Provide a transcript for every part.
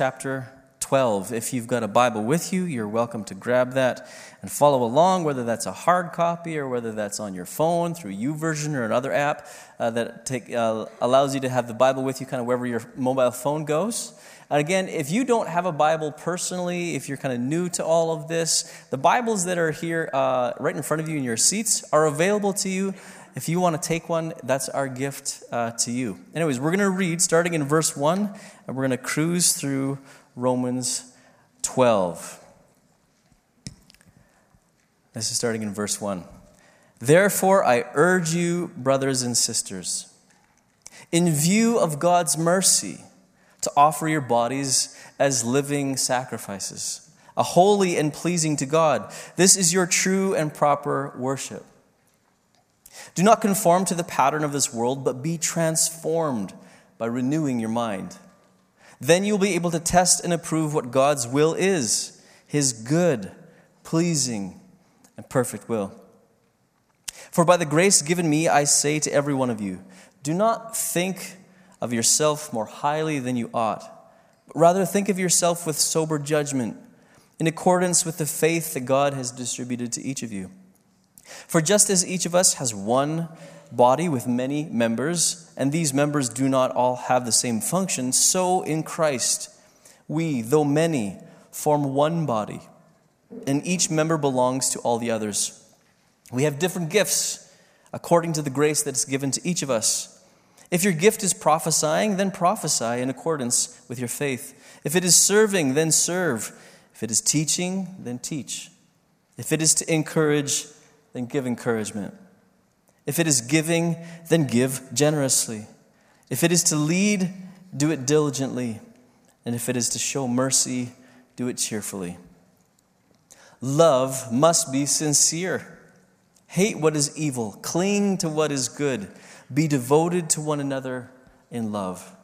chapter 12. If you've got a Bible with you, you're welcome to grab that and follow along, whether that's a hard copy or whether that's on your phone through YouVersion or another app uh, that take, uh, allows you to have the Bible with you kind of wherever your mobile phone goes. And again, if you don't have a Bible personally, if you're kind of new to all of this, the Bibles that are here uh, right in front of you in your seats are available to you. If you want to take one, that's our gift uh, to you. Anyways, we're going to read starting in verse 1, and we're going to cruise through Romans 12. This is starting in verse 1. Therefore, I urge you, brothers and sisters, in view of God's mercy, to offer your bodies as living sacrifices, a holy and pleasing to God. This is your true and proper worship. Do not conform to the pattern of this world, but be transformed by renewing your mind. Then you'll be able to test and approve what God's will is, his good, pleasing, and perfect will. For by the grace given me, I say to every one of you, do not think of yourself more highly than you ought, but rather think of yourself with sober judgment, in accordance with the faith that God has distributed to each of you. For just as each of us has one body with many members, and these members do not all have the same function, so in Christ we, though many, form one body, and each member belongs to all the others. We have different gifts according to the grace that is given to each of us. If your gift is prophesying, then prophesy in accordance with your faith. If it is serving, then serve. If it is teaching, then teach. If it is to encourage, then give encouragement. If it is giving, then give generously. If it is to lead, do it diligently. And if it is to show mercy, do it cheerfully. Love must be sincere. Hate what is evil, cling to what is good. Be devoted to one another in love.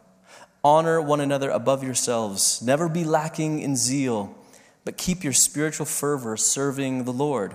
Honor one another above yourselves. Never be lacking in zeal, but keep your spiritual fervor serving the Lord.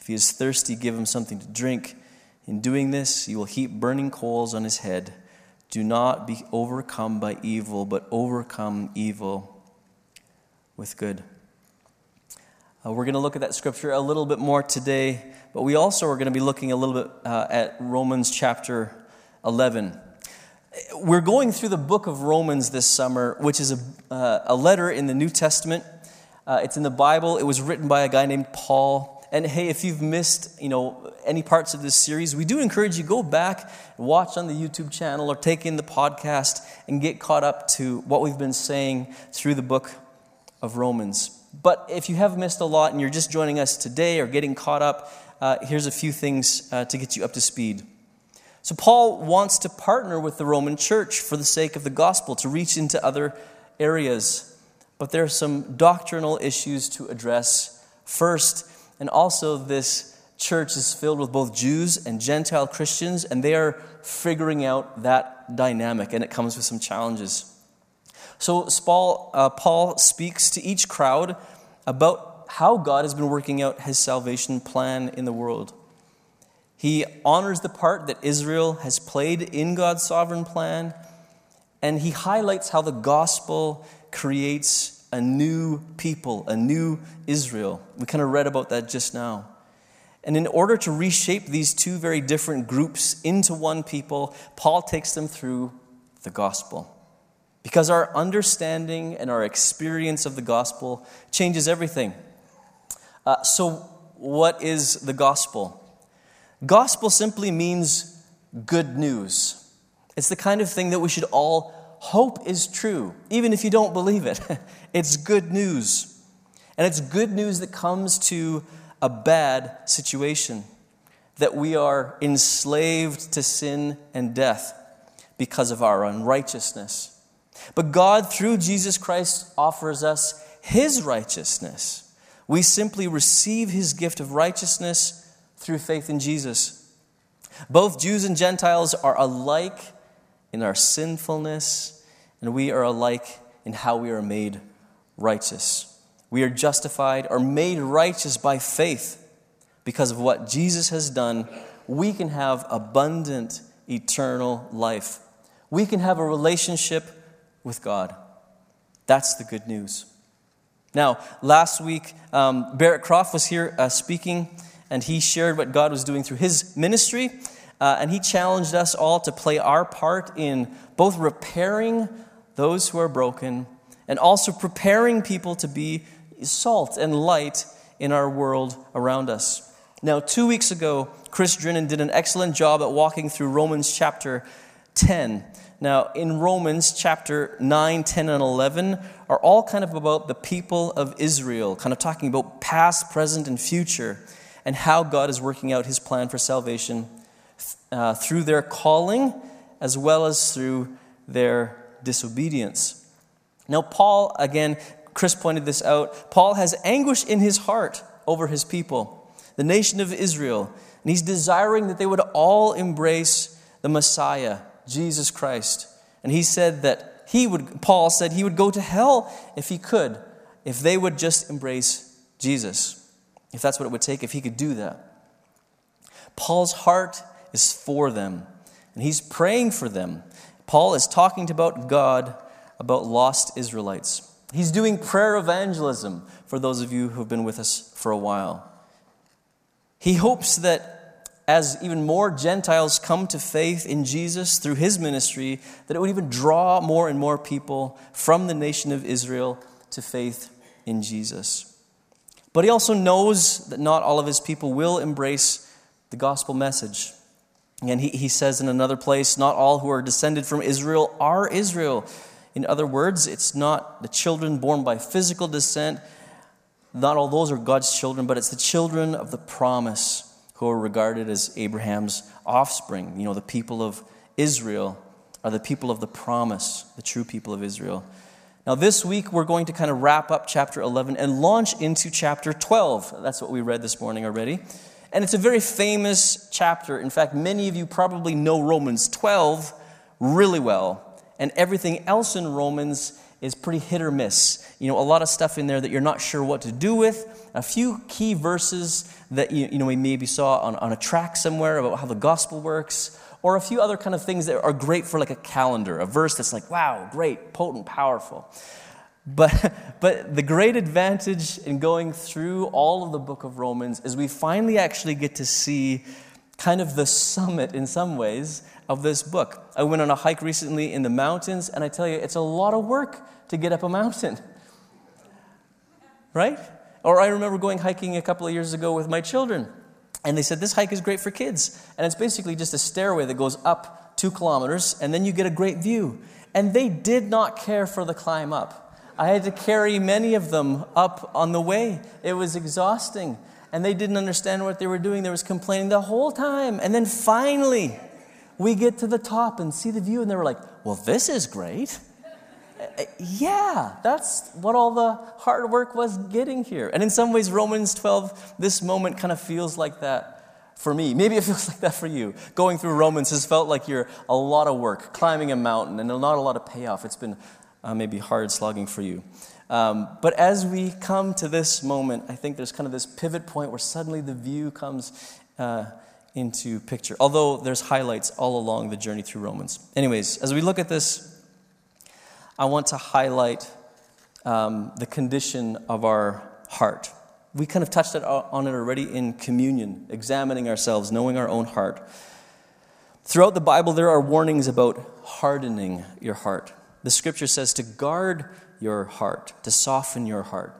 If he is thirsty, give him something to drink. In doing this, you will heap burning coals on his head. Do not be overcome by evil, but overcome evil with good. Uh, we're going to look at that scripture a little bit more today but we also are going to be looking a little bit uh, at Romans chapter 11. We're going through the book of Romans this summer, which is a, uh, a letter in the New Testament. Uh, it's in the Bible. It was written by a guy named Paul. And hey, if you've missed, you know, any parts of this series, we do encourage you go back, watch on the YouTube channel, or take in the podcast and get caught up to what we've been saying through the book of Romans. But if you have missed a lot and you're just joining us today or getting caught up, uh, here's a few things uh, to get you up to speed. So, Paul wants to partner with the Roman church for the sake of the gospel to reach into other areas. But there are some doctrinal issues to address first. And also, this church is filled with both Jews and Gentile Christians, and they are figuring out that dynamic, and it comes with some challenges. So, Paul, uh, Paul speaks to each crowd about how God has been working out his salvation plan in the world. He honors the part that Israel has played in God's sovereign plan, and he highlights how the gospel creates a new people, a new Israel. We kind of read about that just now. And in order to reshape these two very different groups into one people, Paul takes them through the gospel. because our understanding and our experience of the gospel changes everything. Uh, so, what is the gospel? Gospel simply means good news. It's the kind of thing that we should all hope is true, even if you don't believe it. it's good news. And it's good news that comes to a bad situation that we are enslaved to sin and death because of our unrighteousness. But God, through Jesus Christ, offers us His righteousness. We simply receive His gift of righteousness through faith in Jesus. Both Jews and Gentiles are alike in our sinfulness, and we are alike in how we are made righteous. We are justified or made righteous by faith because of what Jesus has done. We can have abundant, eternal life. We can have a relationship with God. That's the good news. Now, last week, um, Barrett Croft was here uh, speaking, and he shared what God was doing through his ministry. Uh, and he challenged us all to play our part in both repairing those who are broken and also preparing people to be salt and light in our world around us. Now, two weeks ago, Chris Drinnen did an excellent job at walking through Romans chapter 10. Now, in Romans chapter 9, 10, and 11 are all kind of about the people of Israel, kind of talking about past, present, and future, and how God is working out his plan for salvation uh, through their calling as well as through their disobedience. Now, Paul, again, Chris pointed this out, Paul has anguish in his heart over his people, the nation of Israel, and he's desiring that they would all embrace the Messiah Jesus Christ. And he said that he would, Paul said he would go to hell if he could, if they would just embrace Jesus, if that's what it would take, if he could do that. Paul's heart is for them, and he's praying for them. Paul is talking about God, about lost Israelites. He's doing prayer evangelism for those of you who have been with us for a while. He hopes that as even more Gentiles come to faith in Jesus through his ministry, that it would even draw more and more people from the nation of Israel to faith in Jesus. But he also knows that not all of his people will embrace the gospel message. And he, he says in another place, not all who are descended from Israel are Israel. In other words, it's not the children born by physical descent, not all those are God's children, but it's the children of the promise who are regarded as Abraham's offspring. You know, the people of Israel are the people of the promise, the true people of Israel. Now, this week, we're going to kind of wrap up chapter 11 and launch into chapter 12. That's what we read this morning already. And it's a very famous chapter. In fact, many of you probably know Romans 12 really well. And everything else in Romans is pretty hit or miss. You know, a lot of stuff in there that you're not sure what to do with. A few key verses that you, you know we maybe saw on, on a track somewhere about how the gospel works, or a few other kind of things that are great for like a calendar, a verse that's like, wow, great, potent, powerful. But, but the great advantage in going through all of the book of Romans is we finally actually get to see kind of the summit in some ways of this book. I went on a hike recently in the mountains, and I tell you, it's a lot of work to get up a mountain. Right? Or I remember going hiking a couple of years ago with my children, and they said, This hike is great for kids. And it's basically just a stairway that goes up two kilometers, and then you get a great view. And they did not care for the climb up. I had to carry many of them up on the way. It was exhausting. And they didn't understand what they were doing. They was complaining the whole time. And then finally, we get to the top and see the view, and they were like, well, this is great. Uh, yeah, that's what all the hard work was getting here. And in some ways, Romans 12, this moment kind of feels like that for me. Maybe it feels like that for you. Going through Romans has felt like you're a lot of work, climbing a mountain, and not a lot of payoff. It's been uh, maybe hard slogging for you. Um, but as we come to this moment, I think there's kind of this pivot point where suddenly the view comes uh, into picture, although there's highlights all along the journey through Romans. Anyways, as we look at this, I want to highlight um, the condition of our heart. We kind of touched on it already in communion, examining ourselves, knowing our own heart. Throughout the Bible, there are warnings about hardening your heart. The scripture says to guard your heart, to soften your heart.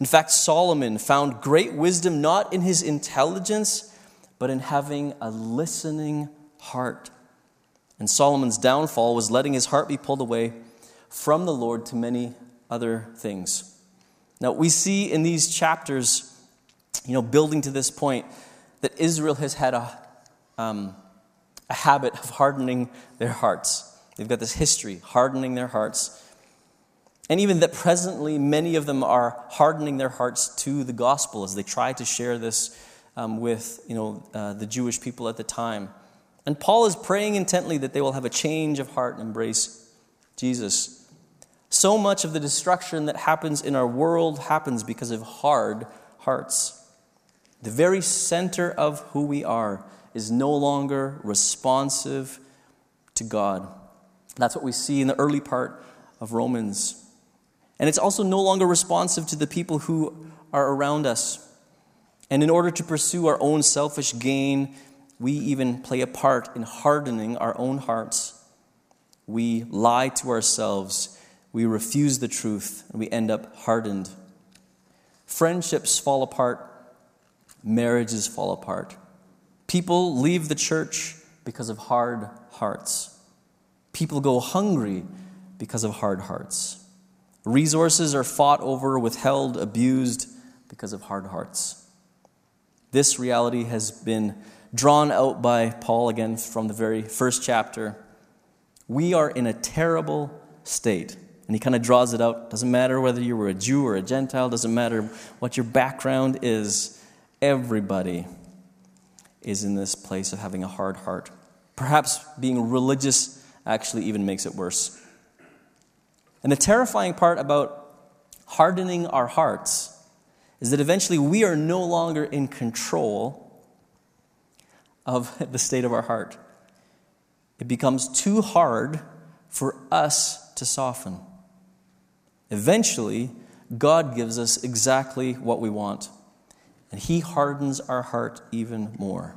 In fact, Solomon found great wisdom not in his intelligence, but in having a listening heart. And Solomon's downfall was letting his heart be pulled away from the Lord to many other things. Now, we see in these chapters, you know, building to this point, that Israel has had a, um, a habit of hardening their hearts. They've got this history, hardening their hearts. And even that presently, many of them are hardening their hearts to the gospel as they try to share this um, with you know, uh, the Jewish people at the time. And Paul is praying intently that they will have a change of heart and embrace Jesus. So much of the destruction that happens in our world happens because of hard hearts. The very center of who we are is no longer responsive to God. That's what we see in the early part of Romans. And it's also no longer responsive to the people who are around us. And in order to pursue our own selfish gain, we even play a part in hardening our own hearts. We lie to ourselves, we refuse the truth, and we end up hardened. Friendships fall apart, marriages fall apart. People leave the church because of hard hearts. People go hungry because of hard hearts. Resources are fought over, withheld, abused because of hard hearts. This reality has been drawn out by Paul again from the very first chapter. We are in a terrible state. And he kind of draws it out. Doesn't matter whether you were a Jew or a Gentile, doesn't matter what your background is. Everybody is in this place of having a hard heart. Perhaps being religious actually even makes it worse. And the terrifying part about hardening our hearts is that eventually we are no longer in control of the state of our heart. It becomes too hard for us to soften. Eventually, God gives us exactly what we want, and He hardens our heart even more.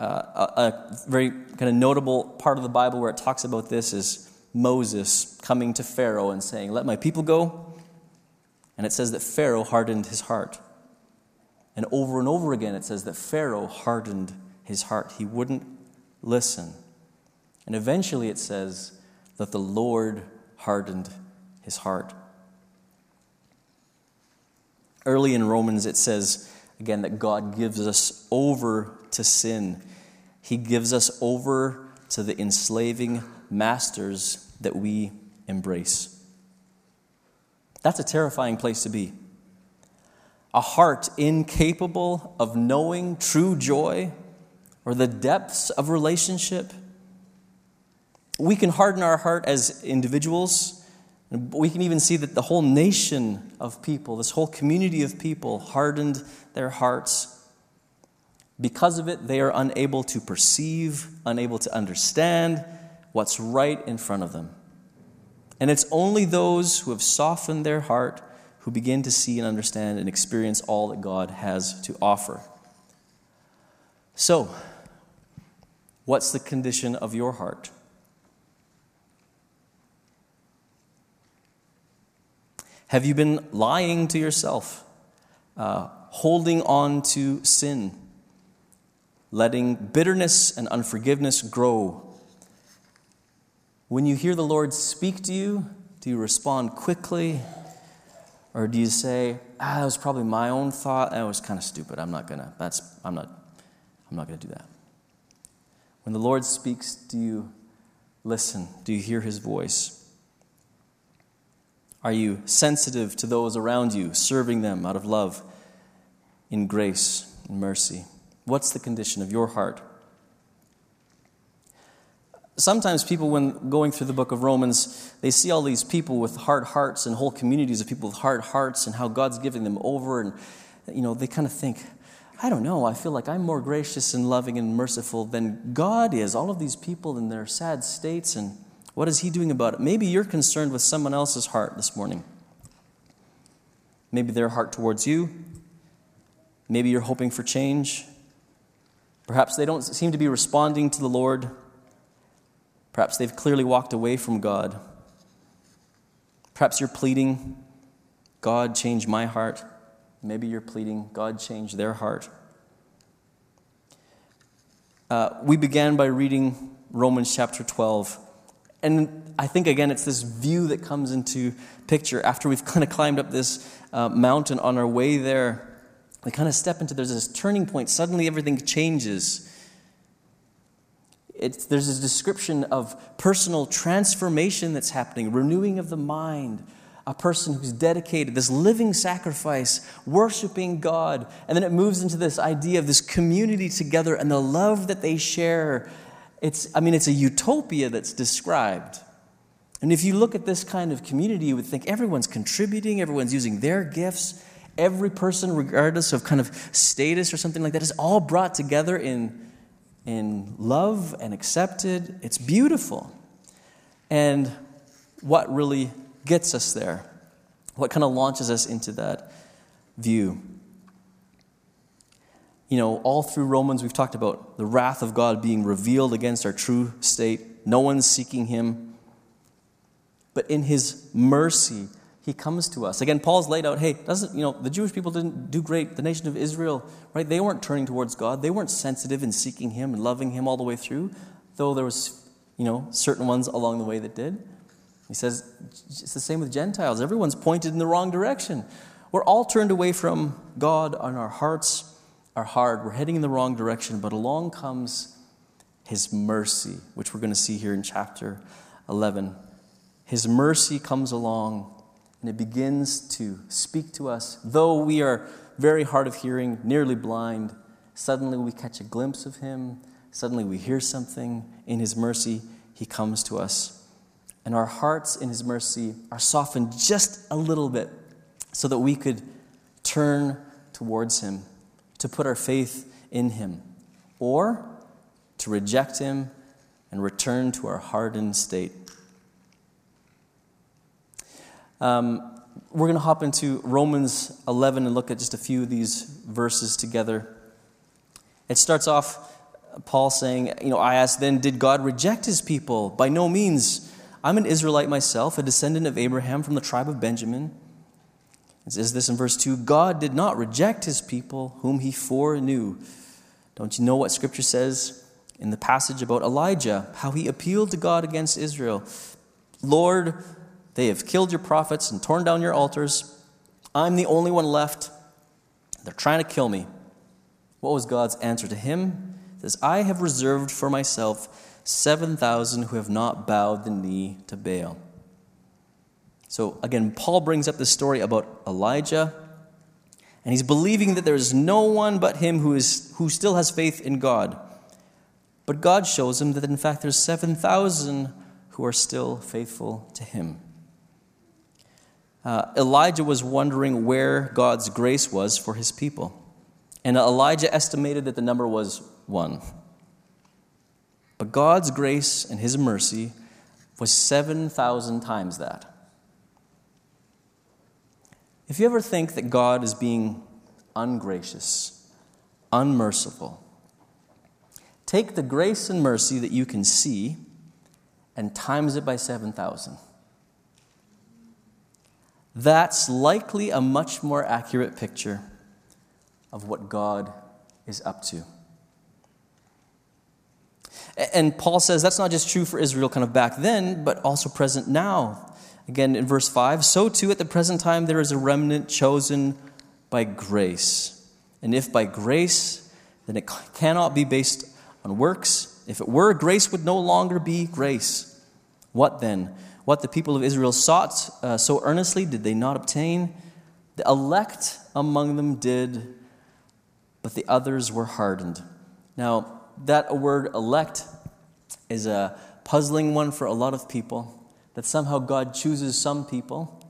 Uh, a, a very kind of notable part of the Bible where it talks about this is Moses coming to Pharaoh and saying, Let my people go. And it says that Pharaoh hardened his heart. And over and over again, it says that Pharaoh hardened his heart. He wouldn't listen. And eventually, it says that the Lord hardened his heart. Early in Romans, it says again that God gives us over to sin, He gives us over to the enslaving masters that we embrace. That's a terrifying place to be a heart incapable of knowing true joy or the depths of relationship. We can harden our heart as individuals. We can even see that the whole nation of people, this whole community of people, hardened their hearts. Because of it, they are unable to perceive, unable to understand what's right in front of them. And it's only those who have softened their heart who begin to see and understand and experience all that God has to offer. So, what's the condition of your heart? Have you been lying to yourself, uh, holding on to sin, letting bitterness and unforgiveness grow? When you hear the Lord speak to you, do you respond quickly? Or do you say, ah, that was probably my own thought. That was kind of stupid. I'm not gonna, that's, I'm not, I'm not gonna do that. When the Lord speaks, do you listen? Do you hear his voice? Are you sensitive to those around you, serving them out of love, in grace and mercy? What's the condition of your heart? sometimes people, when going through the book of Romans, they see all these people with hard hearts and whole communities of people with hard hearts and how God's giving them over. And, you know, they kind of think, I don't know, I feel like I'm more gracious and loving and merciful than God is. All of these people in their sad states, and what is He doing about it? Maybe you're concerned with someone else's heart this morning. Maybe their heart towards you. Maybe you're hoping for change. Perhaps they don't seem to be responding to the Lord Perhaps they've clearly walked away from God. Perhaps you're pleading, God, change my heart. Maybe you're pleading, God, change their heart. Uh, we began by reading Romans chapter 12. And I think, again, it's this view that comes into picture after we've kind of climbed up this uh, mountain on our way there. We kind of step into there's this turning point. Suddenly, everything changes. It's, there's this description of personal transformation that's happening, renewing of the mind, a person who's dedicated, this living sacrifice, worshiping God. And then it moves into this idea of this community together and the love that they share. It's, I mean, it's a utopia that's described. And if you look at this kind of community, you would think everyone's contributing, everyone's using their gifts, every person, regardless of kind of status or something like that, is all brought together in, in love and accepted. It's beautiful. And what really gets us there? What kind of launches us into that view? You know, all through Romans, we've talked about the wrath of God being revealed against our true state. No one's seeking Him. But in His mercy, He comes to us. Again, Paul's laid out hey, doesn't, you know, the Jewish people didn't do great. The nation of Israel, right? They weren't turning towards God. They weren't sensitive and seeking Him and loving Him all the way through, though there was, you know, certain ones along the way that did. He says it's the same with Gentiles. Everyone's pointed in the wrong direction. We're all turned away from God, and our hearts are hard. We're heading in the wrong direction, but along comes His mercy, which we're going to see here in chapter 11. His mercy comes along and it begins to speak to us. Though we are very hard of hearing, nearly blind, suddenly we catch a glimpse of Him. Suddenly we hear something. In His mercy, He comes to us and our hearts in His mercy are softened just a little bit so that we could turn towards Him, to put our faith in Him, or to reject Him and return to our hardened state. Um, we're going to hop into Romans 11 and look at just a few of these verses together. It starts off Paul saying, You know, I asked then, did God reject his people? By no means. I'm an Israelite myself, a descendant of Abraham from the tribe of Benjamin. It says this in verse 2 God did not reject his people whom he foreknew. Don't you know what scripture says in the passage about Elijah, how he appealed to God against Israel? Lord, they have killed your prophets and torn down your altars. I'm the only one left. They're trying to kill me. What was God's answer to him? He says, I have reserved for myself 7,000 who have not bowed the knee to Baal. So again, Paul brings up this story about Elijah, and he's believing that there is no one but him who, is, who still has faith in God. But God shows him that in fact there's 7,000 who are still faithful to him. Uh, Elijah was wondering where God's grace was for his people. And Elijah estimated that the number was one. But God's grace and His mercy was 7,000 times that. If you ever think that God is being ungracious, unmerciful, take the grace and mercy that you can see and times it by 7,000. That's likely a much more accurate picture of what God is up to. And Paul says that's not just true for Israel kind of back then, but also present now. Again, in verse 5, so too at the present time there is a remnant chosen by grace. And if by grace, then it cannot be based on works. If it were, grace would no longer be grace. What then? What the people of Israel sought uh, so earnestly did they not obtain? The elect among them did, but the others were hardened. Now, that word elect is a puzzling one for a lot of people. That somehow God chooses some people,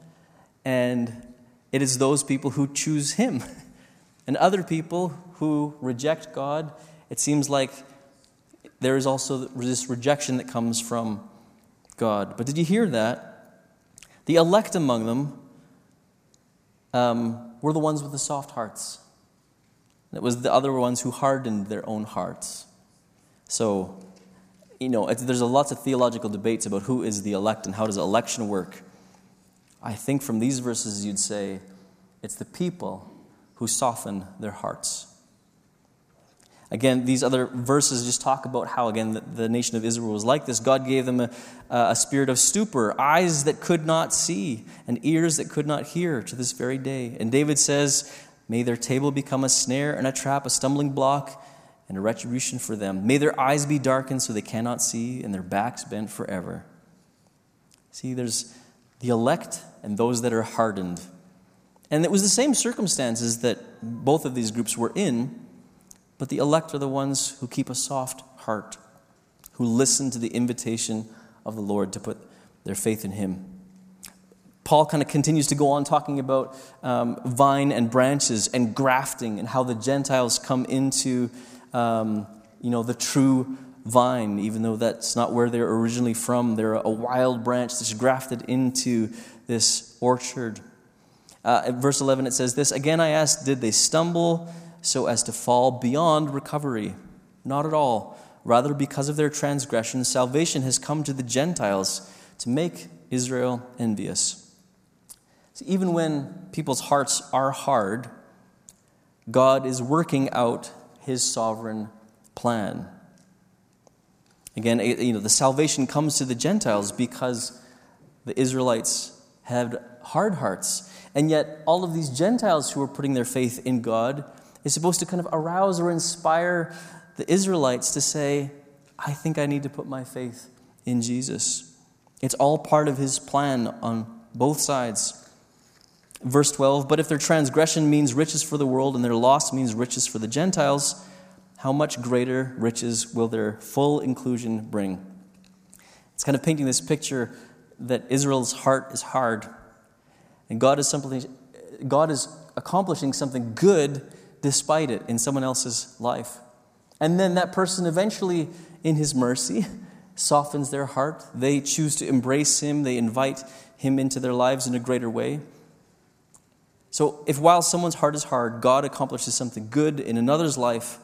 and it is those people who choose Him. And other people who reject God, it seems like there is also this rejection that comes from God. But did you hear that? The elect among them um, were the ones with the soft hearts. It was the other ones who hardened their own hearts. So, you know, there's a lots of theological debates about who is the elect and how does election work. I think from these verses you'd say it's the people who soften their hearts. Again, these other verses just talk about how, again, the, the nation of Israel was like this. God gave them a, a spirit of stupor, eyes that could not see, and ears that could not hear to this very day. And David says, May their table become a snare and a trap, a stumbling block, and a retribution for them. May their eyes be darkened so they cannot see, and their backs bent forever. See, there's the elect and those that are hardened. And it was the same circumstances that both of these groups were in but the elect are the ones who keep a soft heart, who listen to the invitation of the Lord to put their faith in Him. Paul kind of continues to go on talking about um, vine and branches and grafting and how the Gentiles come into um, you know, the true vine, even though that's not where they're originally from. They're a wild branch that's grafted into this orchard. Uh, verse 11, it says this Again, I asked, did they stumble? So as to fall beyond recovery. Not at all. Rather, because of their transgression, salvation has come to the Gentiles to make Israel envious. So even when people's hearts are hard, God is working out his sovereign plan. Again, you know, the salvation comes to the Gentiles because the Israelites had hard hearts. And yet, all of these Gentiles who are putting their faith in God is supposed to kind of arouse or inspire the Israelites to say, I think I need to put my faith in Jesus. It's all part of his plan on both sides. Verse 12, but if their transgression means riches for the world and their loss means riches for the Gentiles, how much greater riches will their full inclusion bring? It's kind of painting this picture that Israel's heart is hard, and God is simply God is accomplishing something good despite it in someone else's life. And then that person eventually, in his mercy, softens their heart. They choose to embrace him, they invite him into their lives in a greater way. So, if while someone's heart is hard, God accomplishes something good in another's life,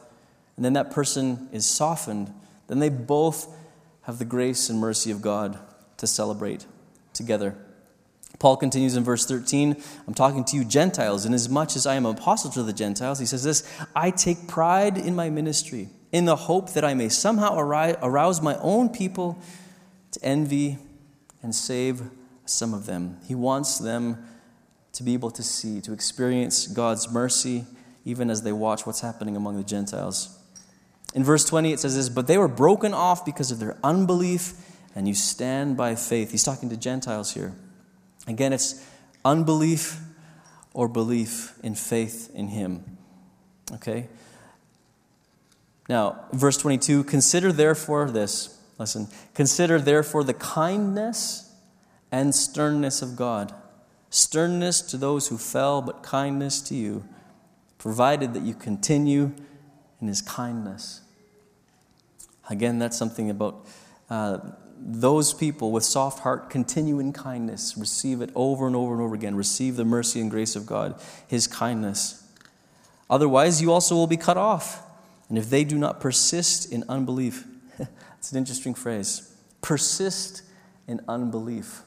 and then that person is softened, then they both have the grace and mercy of God to celebrate together. Paul continues in verse 13 I'm talking to you, Gentiles, and as much as I am an apostle to the Gentiles, he says this I take pride in my ministry, in the hope that I may somehow arouse my own people to envy and save some of them. He wants them to be able to see, to experience God's mercy, even as they watch what's happening among the Gentiles. In verse 20, it says this But they were broken off because of their unbelief, and you stand by faith. He's talking to Gentiles here. Again, it's unbelief or belief in faith in Him. Okay? Now, verse 22 Consider therefore this. Listen. Consider therefore the kindness and sternness of God. Sternness to those who fell, but kindness to you, provided that you continue in His kindness. Again, that's something about. Uh, those people with soft heart continue in kindness, receive it over and over and over again, receive the mercy and grace of God, His kindness. Otherwise, you also will be cut off. And if they do not persist in unbelief, it's an interesting phrase persist in unbelief.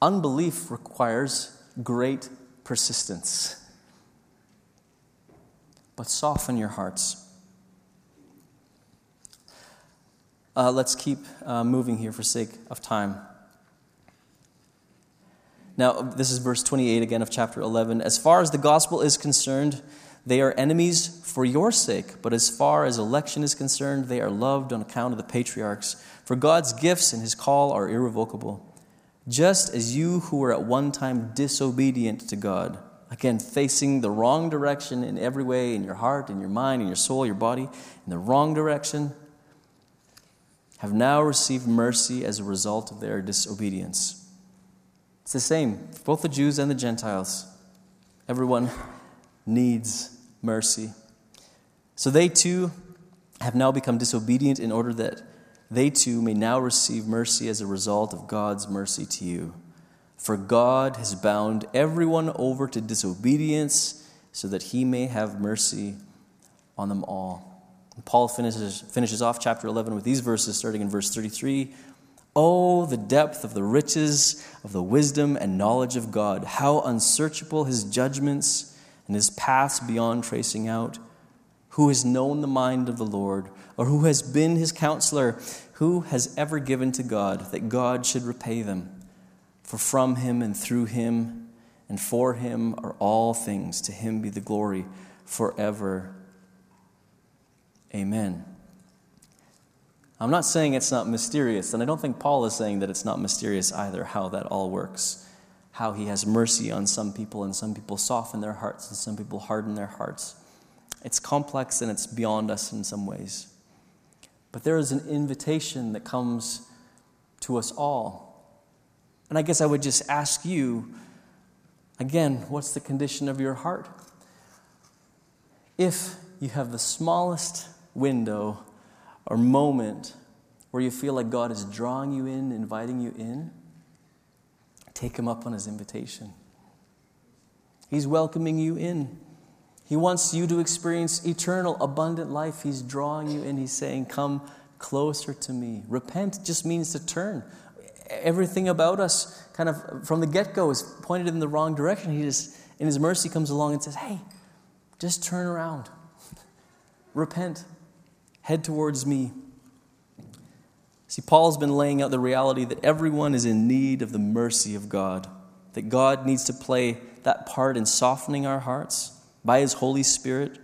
Unbelief requires great persistence. But soften your hearts. Uh, let's keep uh, moving here for sake of time. Now, this is verse 28 again of chapter 11. As far as the gospel is concerned, they are enemies for your sake, but as far as election is concerned, they are loved on account of the patriarchs. For God's gifts and his call are irrevocable. Just as you who were at one time disobedient to God, again, facing the wrong direction in every way, in your heart, in your mind, in your soul, your body, in the wrong direction, have now received mercy as a result of their disobedience. It's the same for both the Jews and the Gentiles. Everyone needs mercy. So they too have now become disobedient in order that they too may now receive mercy as a result of God's mercy to you. For God has bound everyone over to disobedience so that he may have mercy on them all. Paul finishes, finishes off chapter 11 with these verses, starting in verse 33. Oh, the depth of the riches of the wisdom and knowledge of God! How unsearchable his judgments and his paths beyond tracing out! Who has known the mind of the Lord, or who has been his counselor? Who has ever given to God that God should repay them? For from him and through him and for him are all things. To him be the glory forever. Amen. I'm not saying it's not mysterious, and I don't think Paul is saying that it's not mysterious either, how that all works. How he has mercy on some people, and some people soften their hearts, and some people harden their hearts. It's complex and it's beyond us in some ways. But there is an invitation that comes to us all. And I guess I would just ask you again, what's the condition of your heart? If you have the smallest window or moment where you feel like God is drawing you in, inviting you in, take Him up on His invitation. He's welcoming you in. He wants you to experience eternal, abundant life. He's drawing you in. He's saying, Come closer to me. Repent just means to turn. Everything about us, kind of from the get go, is pointed in the wrong direction. He just, in His mercy, comes along and says, Hey, just turn around. Repent head towards me. See, Paul's been laying out the reality that everyone is in need of the mercy of God, that God needs to play that part in softening our hearts by His Holy Spirit.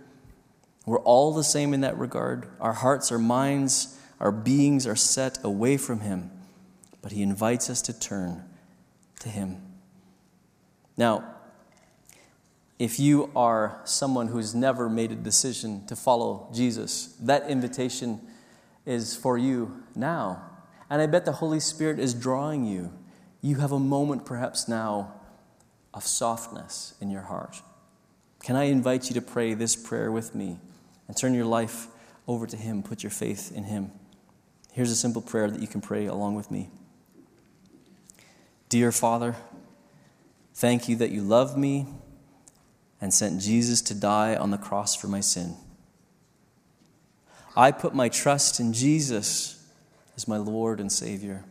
We're all the same in that regard. Our hearts, our minds, our beings are set away from Him, but He invites us to turn to Him. Now, if you are someone who's never made a decision to follow Jesus, that invitation is for you now. And I bet the Holy Spirit is drawing you. You have a moment, perhaps now, of softness in your heart. Can I invite you to pray this prayer with me and turn your life over to Him? Put your faith in Him. Here's a simple prayer that you can pray along with me Dear Father, thank you that you love me and sent Jesus to die on the cross for my sin. I put my trust in Jesus as my Lord and Savior.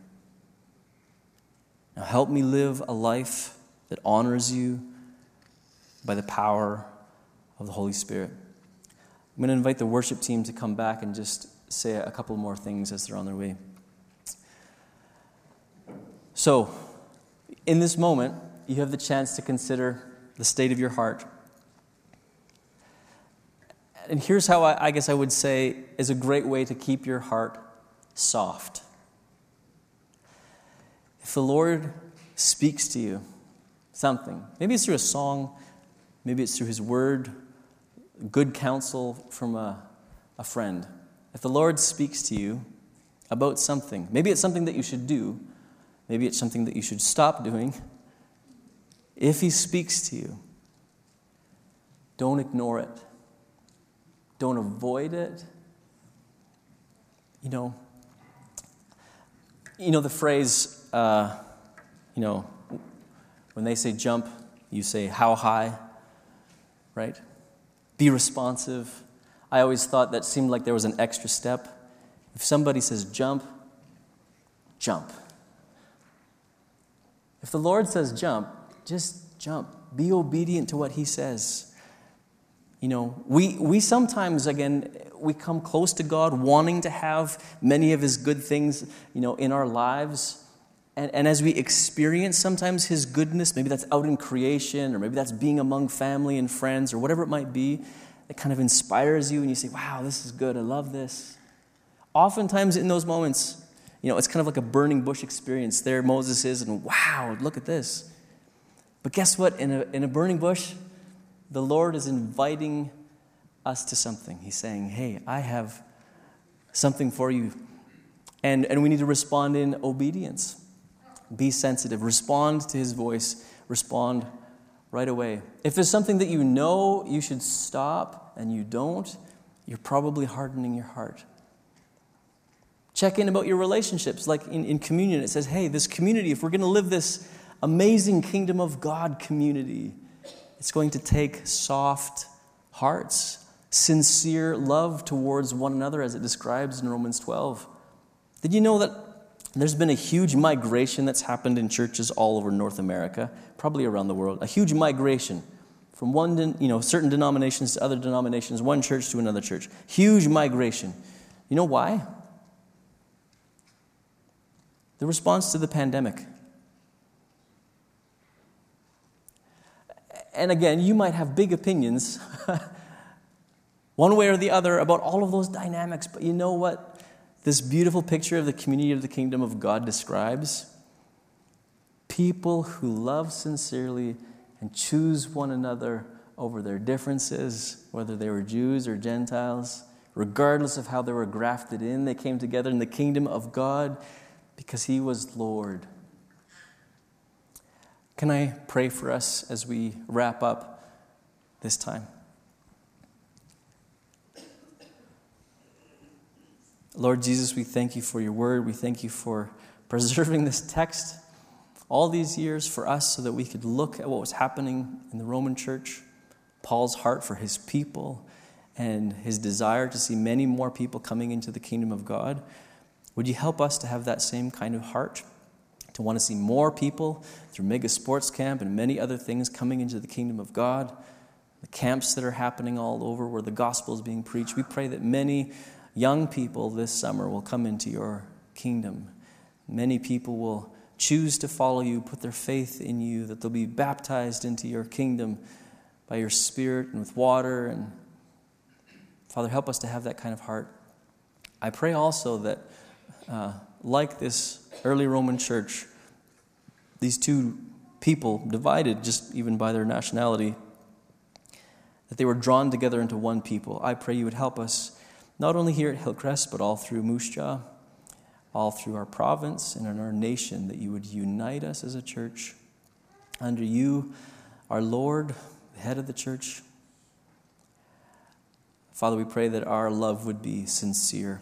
Now help me live a life that honors you by the power of the Holy Spirit. I'm going to invite the worship team to come back and just say a couple more things as they're on their way. So, in this moment, you have the chance to consider the state of your heart and here's how I, I guess I would say is a great way to keep your heart soft. If the Lord speaks to you something, maybe it's through a song, maybe it's through His word, good counsel from a, a friend. If the Lord speaks to you about something, maybe it's something that you should do, maybe it's something that you should stop doing. If He speaks to you, don't ignore it. Don't avoid it. You know, you know the phrase, uh, you know, when they say jump, you say how high, right? Be responsive. I always thought that seemed like there was an extra step. If somebody says jump, jump. If the Lord says jump, just jump. Be obedient to what He says. You know, we, we sometimes, again, we come close to God wanting to have many of His good things, you know, in our lives. And, and as we experience sometimes His goodness, maybe that's out in creation, or maybe that's being among family and friends, or whatever it might be, it kind of inspires you and you say, wow, this is good, I love this. Oftentimes in those moments, you know, it's kind of like a burning bush experience. There Moses is, and wow, look at this. But guess what? In a, in a burning bush, the Lord is inviting us to something. He's saying, Hey, I have something for you. And, and we need to respond in obedience. Be sensitive. Respond to his voice. Respond right away. If there's something that you know you should stop and you don't, you're probably hardening your heart. Check in about your relationships. Like in, in communion, it says, hey, this community, if we're going to live this amazing kingdom of God community, it's going to take soft hearts sincere love towards one another as it describes in Romans 12. Did you know that there's been a huge migration that's happened in churches all over North America, probably around the world? A huge migration from one, you know, certain denominations to other denominations, one church to another church. Huge migration. You know why? The response to the pandemic. And again, you might have big opinions, one way or the other, about all of those dynamics, but you know what this beautiful picture of the community of the kingdom of God describes? People who love sincerely and choose one another over their differences, whether they were Jews or Gentiles, regardless of how they were grafted in, they came together in the kingdom of God because He was Lord. Can I pray for us as we wrap up this time? Lord Jesus, we thank you for your word. We thank you for preserving this text all these years for us so that we could look at what was happening in the Roman church, Paul's heart for his people, and his desire to see many more people coming into the kingdom of God. Would you help us to have that same kind of heart? To want to see more people through Mega Sports Camp and many other things coming into the kingdom of God, the camps that are happening all over where the gospel is being preached. We pray that many young people this summer will come into your kingdom. Many people will choose to follow you, put their faith in you, that they'll be baptized into your kingdom by your spirit and with water. And Father, help us to have that kind of heart. I pray also that, uh, like this early Roman church, these two people, divided just even by their nationality, that they were drawn together into one people. I pray you would help us, not only here at Hillcrest, but all through Moose all through our province and in our nation, that you would unite us as a church under you, our Lord, the head of the church. Father, we pray that our love would be sincere.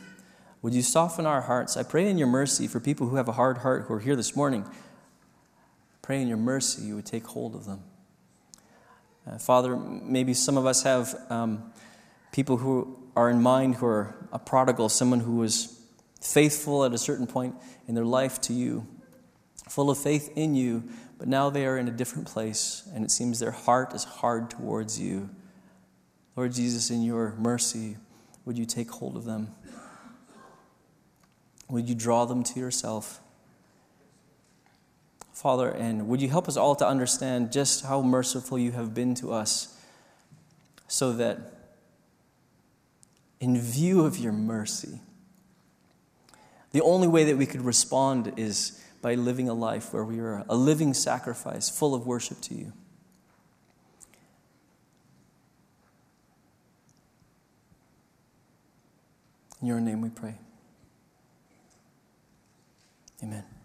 Would you soften our hearts? I pray in your mercy for people who have a hard heart who are here this morning. Pray in your mercy you would take hold of them. Uh, Father, maybe some of us have um, people who are in mind who are a prodigal, someone who was faithful at a certain point in their life to you, full of faith in you, but now they are in a different place, and it seems their heart is hard towards you. Lord Jesus, in your mercy, would you take hold of them? Would you draw them to yourself? Father, and would you help us all to understand just how merciful you have been to us so that in view of your mercy, the only way that we could respond is by living a life where we are a living sacrifice full of worship to you. In your name we pray. Amen.